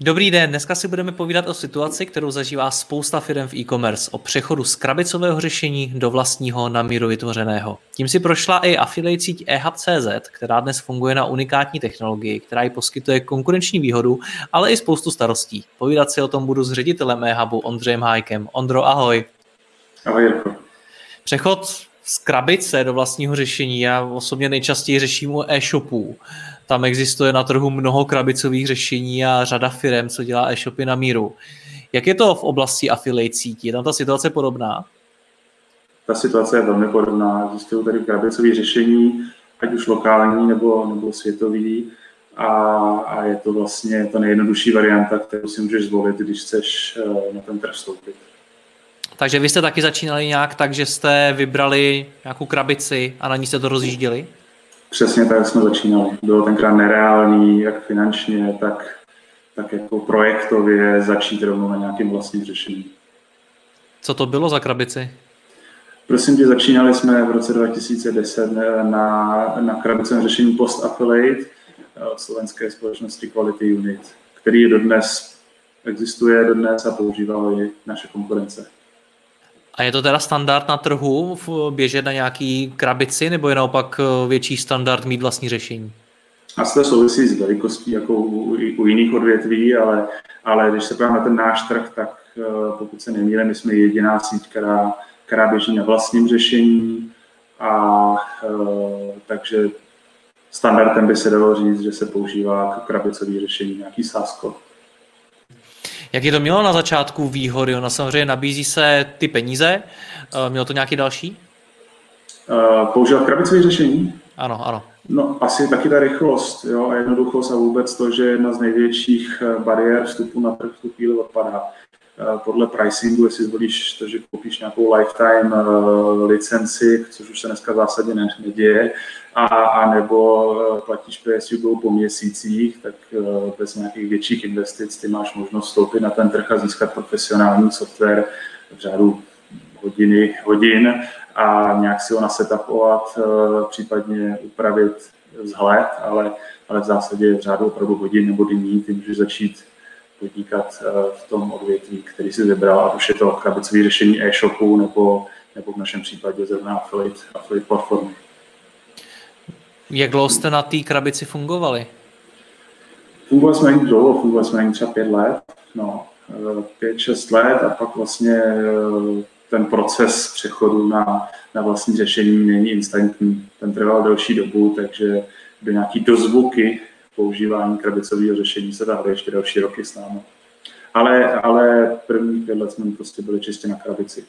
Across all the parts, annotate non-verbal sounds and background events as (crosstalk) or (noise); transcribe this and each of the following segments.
Dobrý den, dneska si budeme povídat o situaci, kterou zažívá spousta firm v e-commerce, o přechodu z krabicového řešení do vlastního na míru vytvořeného. Tím si prošla i affiliate síť eHub.cz, která dnes funguje na unikátní technologii, která ji poskytuje konkurenční výhodu, ale i spoustu starostí. Povídat si o tom budu s ředitelem eHubu Ondřejem Hájkem. Ondro, ahoj. Ahoj, Jirko. Přechod z krabice do vlastního řešení já osobně nejčastěji řeším u e-shopů. Tam existuje na trhu mnoho krabicových řešení a řada firm, co dělá e-shopy na míru. Jak je to v oblasti affiliate sítí? Je tam ta situace podobná? Ta situace je velmi podobná. Existují tady krabicové řešení, ať už lokální nebo, nebo světový. A, a je to vlastně ta nejjednodušší varianta, kterou si můžeš zvolit, když chceš eh, na ten trh vstoupit. Takže vy jste taky začínali nějak tak, že jste vybrali nějakou krabici a na ní jste to rozjížděli? Přesně tak jsme začínali. Bylo tenkrát nereální, jak finančně, tak, tak jako projektově začít rovnou na nějakým vlastním řešení. Co to bylo za krabici? Prosím tě, začínali jsme v roce 2010 na, na krabicovém řešení Post Affiliate od slovenské společnosti Quality Unit, který dodnes existuje dodnes a používá i naše konkurence. A je to teda standard na trhu běžet na nějaký krabici, nebo je naopak eh, větší standard mít vlastní řešení? Asi to souvisí s velikostí jako u, u jiných odvětví, ale, ale když se podívám na ten náš trh, tak eh, pokud se nemýlím, my jsme jediná síť, která, která běží na vlastním řešení a e, takže standardem by se dalo říct, že se používá krabicové řešení, nějaký sásko. Jaký to mělo na začátku výhody? Ona samozřejmě nabízí se ty peníze. Eh, mělo to nějaký další? Uh, používat krabicové řešení? Ano, ano. No, asi taky ta rychlost jo, a jednoduchost a vůbec to, že jedna z největších eh, bariér vstupu na trh v tu chvíli odpadá. Podle pricingu, jestli zvolíš to, že koupíš nějakou lifetime licenci, což už se dneska v zásadě neděje, a, a nebo eh, platíš PSU po měsících, tak eh, bez nějakých větších investic ty máš možnost vstoupit na ten trh a získat profesionální software v řádu hodiny, hodin a nějak si ho nasetapovat, eh, případně upravit vzhled, ale, ale v zásadě v řádu opravdu hodin nebo dní ty můžeš začít podnikat v tom odvětví, který si vybral, a už je to krabicové řešení e-shopu nebo, nebo v našem případě zrovna affiliate, affiliate platformy. Jak dlouho jste na té krabici fungovali? Fungovali jsme jen dlouho, fungovali jsme jen třeba pět let, no, eh, pět, šest let a pak vlastně eh, ten proces přechodu na, na vlastní řešení není instantní. Ten trval delší dobu, takže by nějaký dozvuky používání krabicového řešení se dali ještě další roky s námi. Ale, ale první pět let jsme prostě byli čistě na krabici.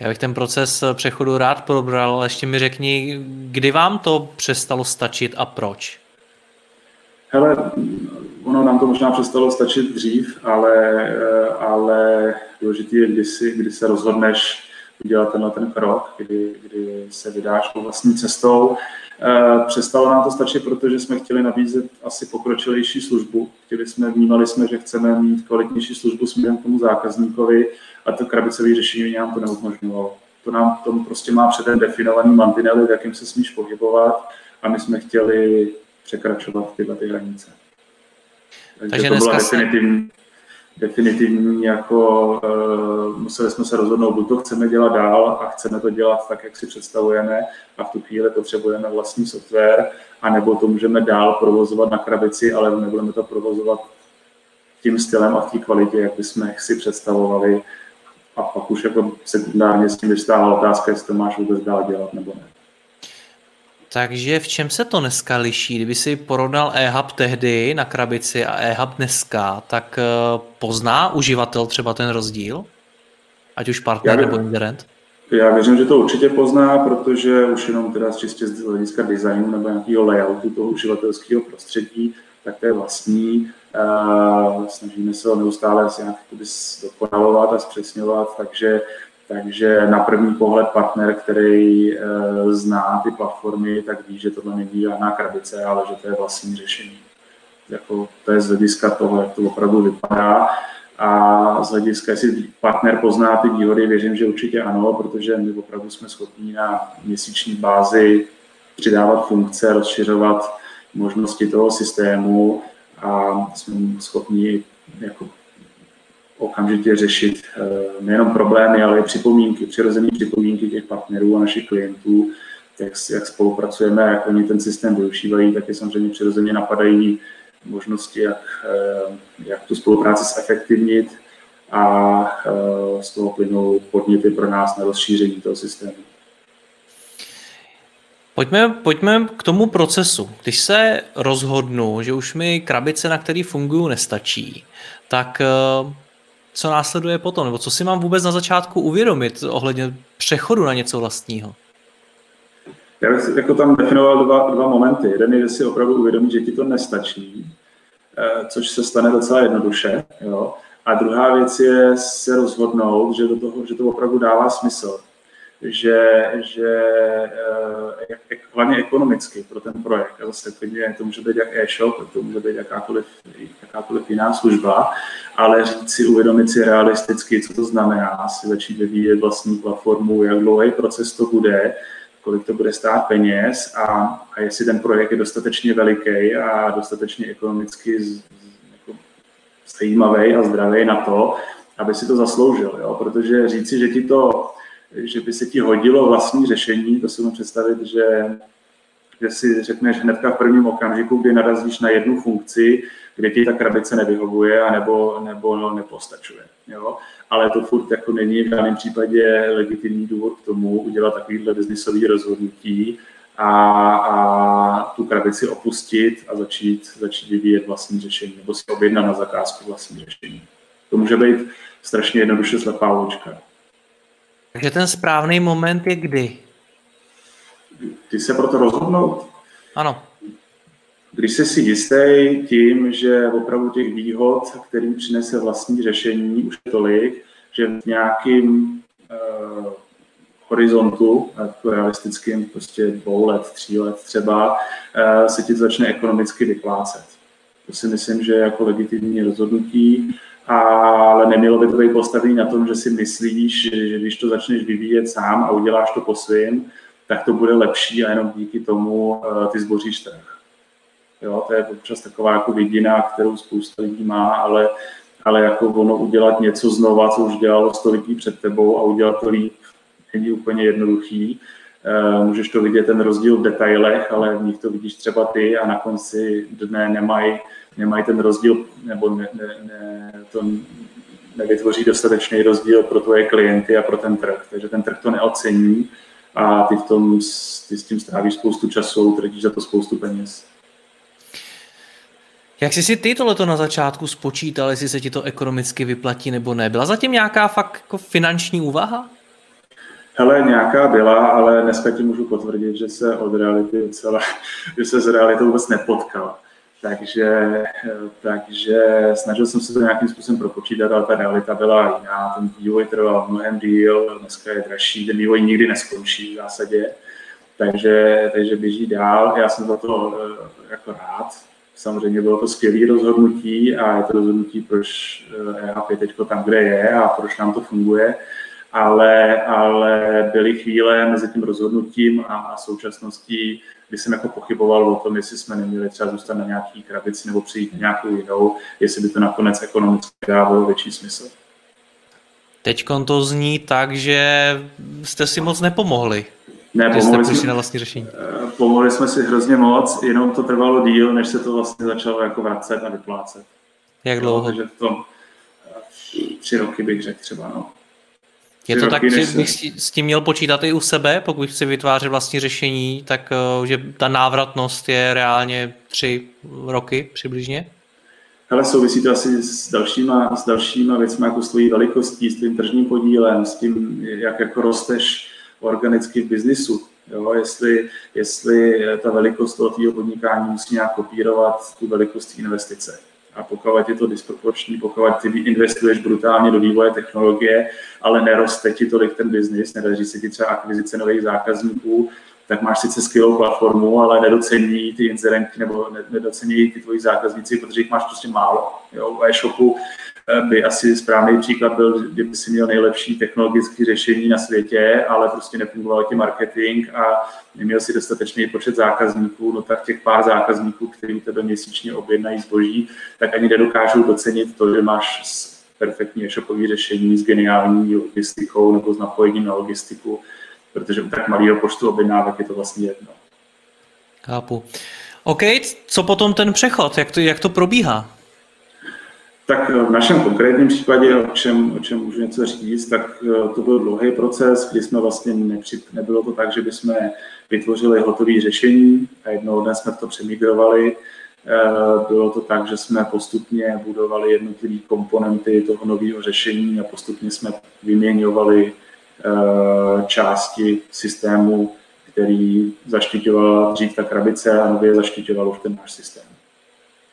Já bych ten proces přechodu rád probral, ale ještě mi řekni, kdy vám to přestalo stačit a proč? Hele, ono nám to možná přestalo stačit dřív, ale, ale důležité je, kdy, si, kdy se rozhodneš udělat tenhle ten krok, kdy, kdy se vydáš po vlastní cestou. Eh, přestalo nám to stačit, protože jsme chtěli nabízet asi pokročilejší službu. Chtěli jsme, vnímali jsme, že chceme mít kvalitnější službu směrem k tomu zákazníkovi a to krabicové řešení nám to neumožňovalo. To nám tomu prostě má předem definovaný mantinely, v jakým se smíš pohybovat a my jsme chtěli překračovat tyhle ty hranice. Takže, Takže to byla definitivní, definitivní jako uh, museli jsme se rozhodnout, buď to chceme dělat dál a chceme to dělat tak, jak si představujeme a v tu chvíli potřebujeme vlastní software, anebo to můžeme dál provozovat na krabici, ale nebudeme to provozovat tím stylem a v té kvalitě, jak bychom si představovali a pak už jako sekundárně s tím vystává otázka, jestli to máš vůbec dál dělat nebo ne. Takže v čem se to dneska liší? Kdyby si porovnal eHub tehdy na krabici a eHub dneska, tak eh, pozná uživatel třeba ten rozdíl? Ať už partner nebo ingerent? Já věřím, že to určitě pozná, protože už jenom teda čistě z hlediska designu nebo nějakého layoutu toho uživatelského prostředí, tak to je vlastní. Uh, snažíme se ho neustále nějak dokonalovat a zpřesňovat, takže takže na první pohled partner, který e, zná ty platformy, tak ví, že tohle není žádná krabice, ale že to je vlastní řešení. Jako, to je z hlediska toho, jak to opravdu vypadá. A z hlediska, jestli partner pozná ty výhody, věřím, že určitě ano, protože my opravdu jsme schopni na měsíční bázi přidávat funkce, rozšiřovat možnosti toho systému a jsme schopni jako okamžitě řešit eh, nejenom problémy, ale i připomínky, přirozené připomínky těch partnerů a našich klientů, jak, jak spolupracujeme, jak oni ten systém využívají, tak je samozřejmě přirozeně napadají možnosti, jak, eh, jak tu spolupráci zefektivnit a eh, z toho plynou podněty pro nás na rozšíření toho systému. Pojďme, pojďme k tomu procesu. Když se rozhodnu, že už mi krabice, na který fungují, nestačí, tak co následuje potom, nebo co si mám vůbec na začátku uvědomit ohledně přechodu na něco vlastního? Já bych jako tam definoval dva, dva momenty. Jeden je, že si opravdu uvědomit, že ti to nestačí, eh, což se stane docela jednoduše. Jo? A druhá věc je se rozhodnout, že, do toho, že to opravdu dává smysl že, že eh, hlavně ekonomicky pro ten projekt. A zase klidně to může být jak e-shop, to může být jakákoliv, jakákoliv jiná služba, ale říct si, uvědomit si realisticky, co to znamená, si začít vyvíjet vlastní platformu, jak dlouhý proces to bude, kolik to bude stát peněz a, a jestli ten projekt je dostatečně veliký a dostatečně ekonomicky z, jako zajímavý a zdravý na to, aby si to zasloužil. Jo? Protože říci, že ti to že by se ti hodilo vlastní řešení, to si můžu představit, že, že si řekneš hnedka v prvním okamžiku, kdy narazíš na jednu funkci, kde ti ta krabice nevyhovuje a nebo, nebo no, nepostačuje. Jo? Ale to furt jako není v žádném případě legitimní důvod k tomu udělat takovýhle biznisový rozhodnutí a, a tu krabici opustit a začít, začít vyvíjet vlastní řešení nebo si objednat na zakázku vlastní řešení. To může být strašně jednoduše slepá ulička. Takže ten správný moment je kdy? Ty se proto rozhodnout? Ano. Když jsi si jistý tím, že opravdu těch výhod, který přinese vlastní řešení, už je tolik, že v nějakým uh, horizontu, jako realistickým, prostě dvou let, tří let třeba, uh, se ti začne ekonomicky vyplácet. To si myslím, že je jako legitimní rozhodnutí ale nemělo by to být postavené na tom, že si myslíš, že když to začneš vyvíjet sám a uděláš to po svým, tak to bude lepší a jenom díky tomu uh, ty zboříš trh. Jo, to je občas taková jako vidina, kterou spousta lidí má, ale, ale jako ono udělat něco znova, co už dělalo sto lidí před tebou a udělat to líp, není úplně jednoduchý. Uh, můžeš to vidět ten rozdíl v detailech, ale v nich to vidíš třeba ty a na konci dne nemají nemají ten rozdíl, nebo ne, ne, ne, to nevytvoří dostatečný rozdíl pro tvoje klienty a pro ten trh. Takže ten trh to neocení a ty, v tom, ty s tím strávíš spoustu času, utratíš za to spoustu peněz. Jak jsi si ty tohleto na začátku spočítal, jestli se ti to ekonomicky vyplatí nebo ne? Byla zatím nějaká fakt jako finanční úvaha? Hele, nějaká byla, ale dneska ti můžu potvrdit, že se od reality celé, (laughs) že se s realitou vůbec nepotkal. Takže, takže snažil jsem se to nějakým způsobem propočítat, ale ta realita byla jiná. Ten vývoj trval mnohem díl, dneska je dražší, ten vývoj nikdy neskončí v zásadě, takže, takže běží dál. Já jsem za to eh, jako rád. Samozřejmě bylo to skvělé rozhodnutí a je to rozhodnutí, proč EHP teď tam, kde je a proč nám to funguje. Ale, ale byly chvíle mezi tím rozhodnutím a, a současností, kdy jsem jako pochyboval o tom, jestli jsme neměli třeba zůstat na nějaký krabici nebo přijít na nějakou jinou, jestli by to nakonec ekonomicky dávalo větší smysl. Teď to zní tak, že jste si moc nepomohli. Ne, jste jsme, na vlastní řešení. Eh, pomohli jsme si hrozně moc, jenom to trvalo díl, než se to vlastně začalo jako vracet a vyplácet. Jak dlouho? takže v tom eh, tři roky bych řekl třeba, no. Je to tak, že bych s tím měl počítat i u sebe, pokud chci vytvářet vlastní řešení, tak eh, že ta návratnost je reálně tři roky přibližně? Ale souvisí to asi s dalšíma, s dalšíma věcmi, jako s tvojí velikostí, s tím tržním podílem, s tím, jak jako rosteš organicky v biznisu. Jo, jestli, jestli ta velikost toho tvého podnikání musí nějak kopírovat tu velikost investice. A pokud je to disproporční, pokud ty investuješ brutálně do vývoje technologie, ale neroste ti tolik ten biznis, nedaří se ti třeba akvizice nových zákazníků, tak máš sice skvělou platformu, ale nedocení ty inzerenti nebo nedocení ty tvoji zákazníci, protože jich máš prostě málo. Jo? V e-shopu by asi správný příklad byl, kdyby si měl nejlepší technologické řešení na světě, ale prostě nefungoval ti marketing a neměl si dostatečný počet zákazníků, no tak těch pár zákazníků, kteří tebe měsíčně objednají zboží, tak ani nedokážou docenit to, že máš perfektní e-shopové řešení s geniální logistikou nebo s napojením na logistiku protože u tak malého počtu objednávek je to vlastně jedno. Chápu. OK, co potom ten přechod, jak to, jak to probíhá? Tak v našem konkrétním případě, o čem, o čem můžu něco říct, tak eh, to byl dlouhý proces, kdy jsme vlastně nepři, nebylo to tak, že bychom vytvořili hotové řešení a jednoho dne jsme to přemigrovali. Eh, bylo to tak, že jsme postupně budovali jednotlivé komponenty toho nového řešení a postupně jsme vyměňovali Eh, části systému, který zaštiťoval dřív ta krabice a nově zaštiťoval už ten náš systém.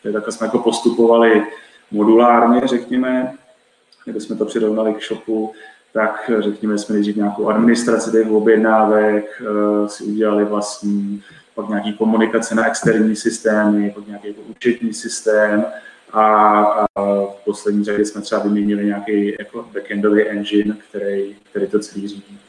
Takže takhle jsme jako postupovali modulárně, řekněme, kdyby jsme to přirovnali k shopu, tak řekněme, jsme nejdřív nějakou administraci těch objednávek, eh, si udělali vlastní, pak nějaký komunikace na externí systémy, pak nějaký jako účetní systém, a, a v poslední řadě jsme třeba vyměnili nějaký jako backendový engine, který, který to celý řídí.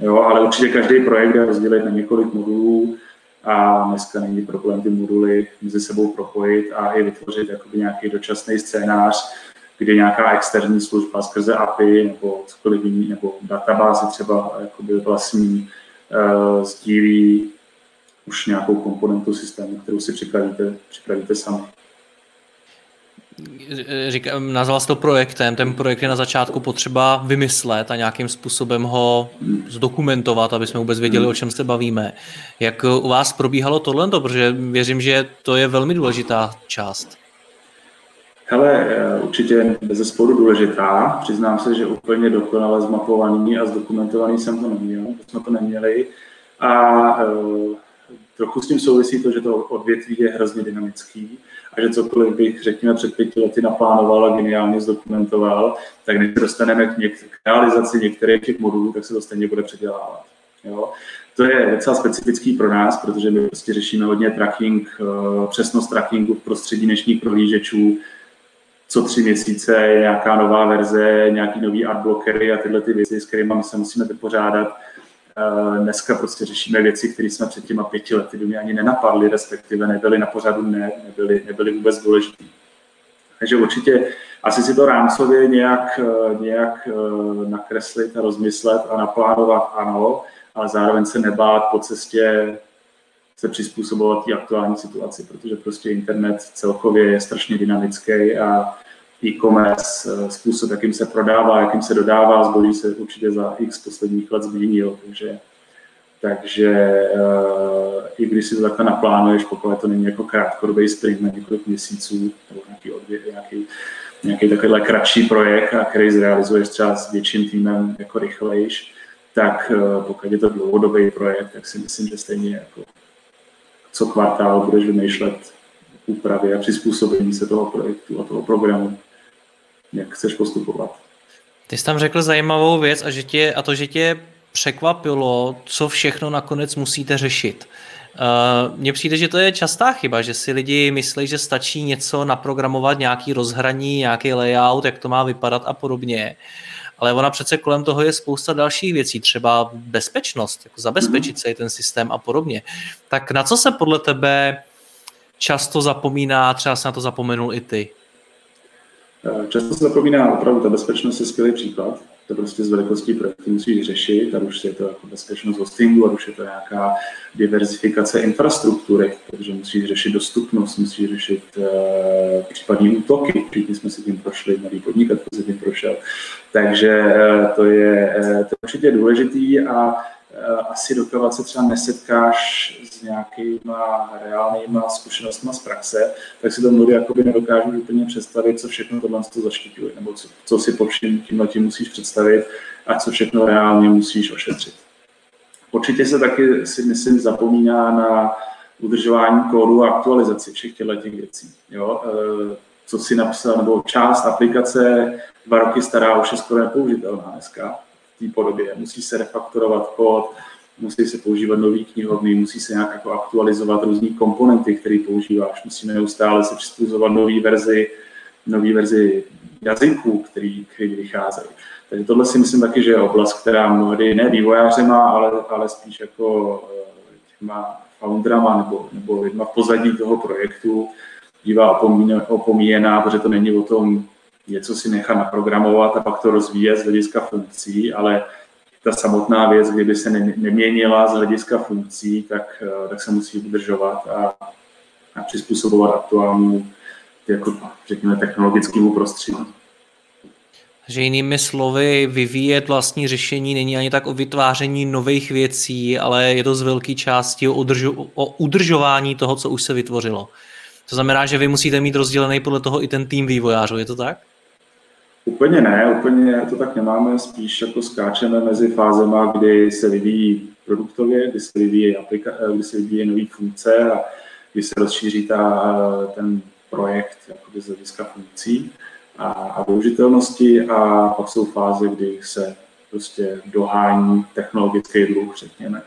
Jo, ale určitě každý projekt je rozdělit na několik modulů a dneska není problém ty moduly mezi sebou propojit a i vytvořit jakoby nějaký dočasný scénář, kde nějaká externí služba skrze API nebo cokoliv jiný, nebo databázy třeba jakoby vlastní uh, sdílí už nějakou komponentu systému, kterou si připravíte, připravíte sami říkám, nazval jsi to projektem, ten projekt je na začátku potřeba vymyslet a nějakým způsobem ho zdokumentovat, aby jsme vůbec věděli, o čem se bavíme. Jak u vás probíhalo tohle, protože věřím, že to je velmi důležitá část. Hele, určitě bez zesporu důležitá. Přiznám se, že úplně dokonale zmapovaný a zdokumentovaný jsem to neměl, jsme to neměli. A uh, trochu s tím souvisí to, že to odvětví je hrozně dynamický a že cokoliv bych, řekněme, před pěti lety naplánoval a geniálně zdokumentoval, tak než dostaneme k, něk- k realizaci některých těch modulů, tak se to stejně bude předělávat. Jo? To je docela specifický pro nás, protože my prostě řešíme hodně tracking, eh, přesnost trackingu v prostředí dnešních prohlížečů, co tři měsíce je nějaká nová verze, nějaký nový adblockery a tyhle ty věci, s kterými se musíme vypořádat dneska prostě řešíme věci, které jsme před těma pěti lety by mě ani nenapadly, respektive nebyly na pořadu ne, nebyly, nebyly vůbec důležité. Takže určitě asi si to rámcově nějak, eh, nějak eh, nakreslit a rozmyslet a naplánovat ano, ale zároveň se nebát po cestě se přizpůsobovat té aktuální situaci, protože prostě internet celkově je strašně dynamický a e-commerce, eh, způsob, jakým se prodává, jakým se dodává zboží, se určitě za x posledních let změnil. Takže, takže uh, i když si to takhle naplánuješ, pokud to není jako krátkodobý sprint na několik měsíců, nebo nějaký, odvě, nějaký, nějaký takovýhle kratší projekt, a který zrealizuješ třeba s větším týmem jako rychlejš, tak uh, pokud je to dlouhodobý projekt, tak si myslím, že stejně jako co kvartál budeš vymýšlet úpravy a přizpůsobení se toho projektu a toho programu jak chceš postupovat. Ty jsi tam řekl zajímavou věc a, že tě, a to, že tě překvapilo, co všechno nakonec musíte řešit. Uh, mně přijde, že to je častá chyba, že si lidi myslí, že stačí něco naprogramovat, nějaký rozhraní, nějaký layout, jak to má vypadat a podobně. Ale ona přece kolem toho je spousta dalších věcí, třeba bezpečnost, jako zabezpečit mm-hmm. ten systém a podobně. Tak na co se podle tebe často zapomíná, třeba se na to zapomenul i ty? Eh, často se zapomíná opravdu, ta bezpečnost je skvělý příklad. To prostě z velikostí projektu musíš řešit, a už je to jako bezpečnost hostingu, a už je to nějaká diverzifikace infrastruktury, protože musíš řešit dostupnost, musíš řešit uh, případní útoky. Všichni jsme si tím prošli, nový podnikatel se tím prošel. Takže to je, to je určitě důležitý a asi dokávat se třeba nesetkáš s nějakýma reálnýma zkušenostmi z praxe, tak si to mnohdy jakoby nedokážu úplně představit, co všechno tohle to zaštiťuje, nebo co, co si pod vším tím musíš představit a co všechno reálně musíš ošetřit. Určitě se taky si myslím zapomíná na udržování kódu a aktualizaci všech těchto těch věcí. Jo? E, co si napsal, nebo část aplikace dva roky stará už je skoro nepoužitelná dneska té podobě. Musí se refaktorovat kód, musí se používat nový knihovny, musí se nějak jako aktualizovat různé komponenty, které používáš. Musíme neustále se přizpůsobovat nový verzi, nový verzi jazyků, který, který vycházejí. Takže tohle si myslím taky, že je oblast, která mnohdy ne má, ale, ale spíš jako eh, těma founderama nebo, nebo lidma v pozadí toho projektu bývá opomíjená, protože to není o tom něco si nechat naprogramovat a pak to rozvíjet z hlediska funkcí, ale ta samotná věc, kdyby se neměnila z hlediska funkcí, tak, eh, tak se musí udržovat a, a přizpůsobovat aktuálnímu, jako, řekněme, technologickému prostředí. Že jinými slovy, vyvíjet vlastní řešení není ani tak o vytváření nových věcí, ale je to z velké části o, udržu, o udržování toho, co už se vytvořilo. To znamená, že vy musíte mít rozdělený podle toho i ten tým vývojářů, je to tak? Úplně ne, úplně to tak nemáme, spíš jako skáčeme mezi fázema, kdy se vyvíjí produktově, kdy se vyvíjí, aplika- kdy se vyvíjí nové funkce a kdy se rozšíří ta, ten projekt jako z hlediska funkcí a, a využitelnosti a pak jsou fáze, kdy se prostě dohání technologický dluh, řekněme.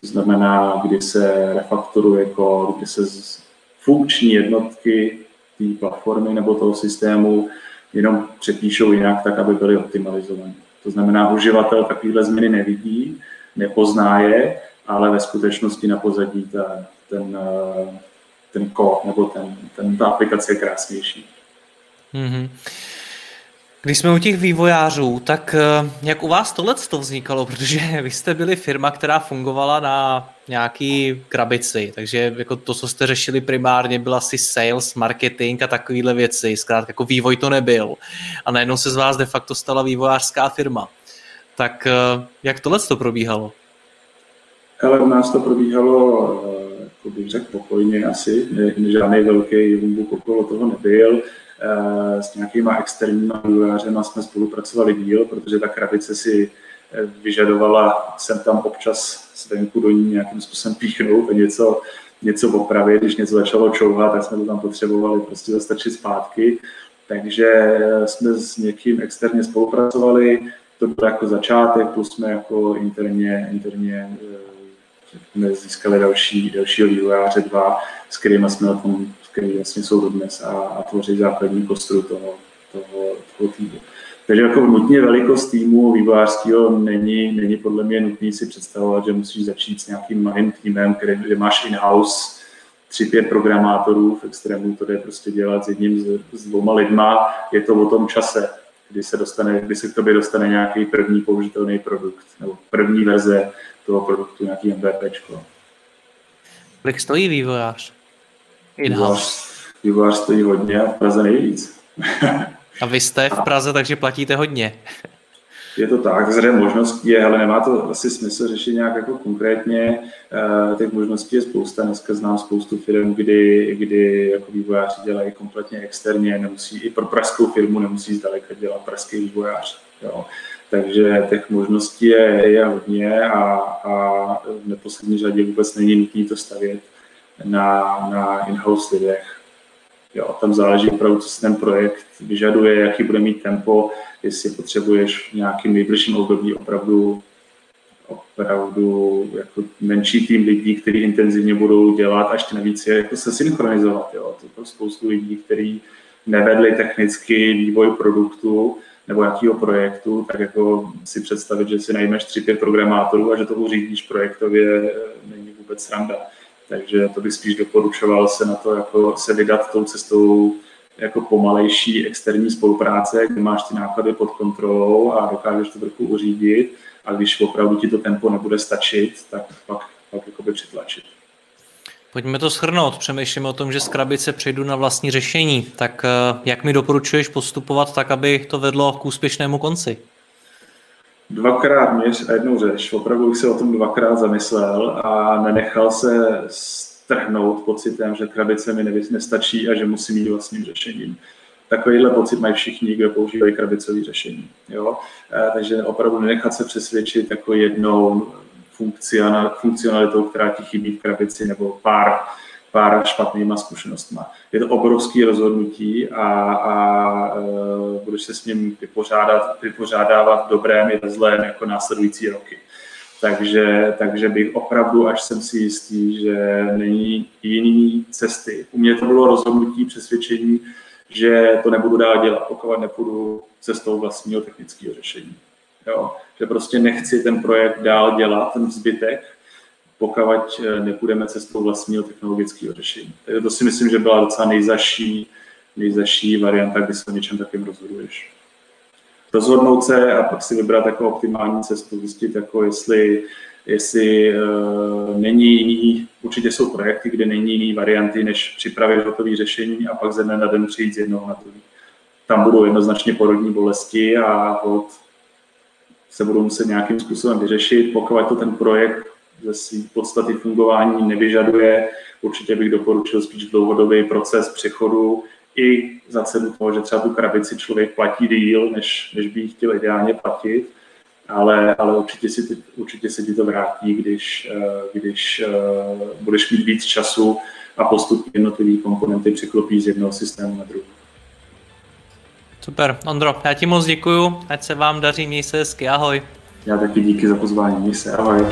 To znamená, kdy se refaktoruje kód, kdy se z funkční jednotky té platformy nebo toho systému jenom přepíšou jinak tak, aby byly optimalizované. To znamená, uživatel takovéhle změny nevidí, nepozná je, ale ve skutečnosti na pozadí ta, ten, ten kód nebo ten, ten, ta aplikace je krásnější. Mm-hmm. Když jsme u těch vývojářů, tak eh, jak u vás tohle to vznikalo? (laughs) Protože vy jste byli firma, která fungovala na nějaký krabici, takže jako to, co jste řešili primárně, byl asi sales, marketing a takovéhle věci. Zkrátka jako vývoj to nebyl. A najednou se z vás de facto stala vývojářská firma. Tak eh, jak tohle to probíhalo? Ale u nás to probíhalo, eh, jako bych řekl, pokojně asi. Žádný velký humbuk okolo toho nebyl Eh, s nějakýma externíma vývojářema jsme spolupracovali díl, protože ta krabice si vyžadovala jsem tam občas zvenku do ní nějakým způsobem píchnout a něco, něco opravit. Když něco začalo čouhat, tak jsme to tam potřebovali prostě zastrčit zpátky. Takže eh, jsme s někým externě spolupracovali, to byl jako začátek, plus jsme jako interně, interně jsme získali další, dalšího vývojáře dva, s kterými jsme tom které vlastně jsou dodnes a, a tvoří základní kostru toho, toho, toho týmu. Takže jako nutně velikost týmu vývojářského není, není podle mě nutný si představovat, že musíš začít s nějakým malým týmem, který, kde máš in-house tři, pět programátorů, v extrému to jde prostě dělat s jedním, s, s dvouma lidma. Je to o tom čase, kdy se, dostane, kdy se k tobě dostane nějaký první použitelný produkt, nebo první verze toho produktu, nějaký MVPčko. Kolik stojí vývojář? In-house. Vývojář stojí hodně a v Praze nejvíc. (laughs) a vy jste v Praze, takže platíte hodně. Je to tak, zřejmě možností je, ale nemá to asi smysl řešit nějak jako konkrétně. Eh, těch možností je spousta. Dneska znám spoustu firm, kdy, kdy jako vývojáři dělají kompletně externě, nemusí, i pro pražskou firmu nemusí zdaleka dělat pražský vývojář. Jo. Takže těch možností je, je hodně a, a v neposlední řadě vůbec není nutné to stavět na, na in-house lidech. Jo, tam záleží opravdu, co si ten projekt vyžaduje, jaký bude mít tempo, jestli potřebuješ v nějakým nejbližším období opravdu opravdu jako menší tým lidí, kteří intenzivně budou dělat a ještě navíc je jako se synchronizovat. Jo. To je spoustu lidí, kteří nevedli technicky vývoj produktu nebo jakého projektu, tak jako si představit, že si najmeš tři, pět programátorů a že to uřídíš projektově, není vůbec sranda. Takže to bych spíš doporučoval se na to jako se vydat tou cestou jako pomalejší externí spolupráce, kde máš ty náklady pod kontrolou a dokážeš to trochu uřídit a když opravdu ti to tempo nebude stačit, tak pak, pak jakoby přitlačit. Pojďme to shrnout. Přemýšlím o tom, že z krabice přejdu na vlastní řešení. Tak eh, jak mi doporučuješ postupovat tak, aby to vedlo k úspěšnému konci? Dvakrát měř a jednou řeš. Opravdu bych se o tom dvakrát zamyslel a nenechal se strhnout pocitem, že krabice mi nestačí a že musím jít vlastním řešením. Takovýhle pocit mají všichni, kdo používají krabicové řešení. Jo? Eh, takže opravdu nenechat se přesvědčit jako jednou funkcionalitou, která ti chybí v krabici, nebo pár, pár špatnýma zkušenostma. Je to obrovské rozhodnutí a, a uh, budeš se s ním vypořádat, vypořádávat dobrém i zlém jako následující roky. Takže, takže bych opravdu, až jsem si jistý, že není jiný cesty. U mě to bylo rozhodnutí, přesvědčení, že to nebudu dál dělat, pokud nepůjdu cestou vlastního technického řešení. Jo? Že prostě nechci ten projekt dál dělat, ten zbytek, pokud eh, nepůjdeme cestou vlastního technologického řešení. Takže to si myslím, že byla docela nejzaší, nejzaší varianta, kdy se o něčem takým rozhoduješ. Rozhodnout se a pak si vybrat jako optimální cestu, zjistit, jako jestli, jestli uh, není jiný, určitě jsou projekty, kde není jiný varianty, než připravit hotové řešení a pak ze dne na den přijít z jednoho na druhý. Tam budou jednoznačně porodní bolesti a hod se budou muset nějakým způsobem vyřešit. Pokud to ten projekt ze své podstaty fungování nevyžaduje, určitě bych doporučil spíš dlouhodobý proces přechodu i za cenu toho, že třeba tu krabici člověk platí díl, než, než by ji chtěl ideálně platit, ale, ale určitě, si, určitě se ti to vrátí, když, eh, když eh, budeš mít víc času a postupně jednotlivé komponenty překlopí z jednoho systému na druhý. Super, Ondro, já ti moc děkuju, ať se vám daří, měj se hezky, ahoj. Já taky díky za pozvání, měj se, ahoj.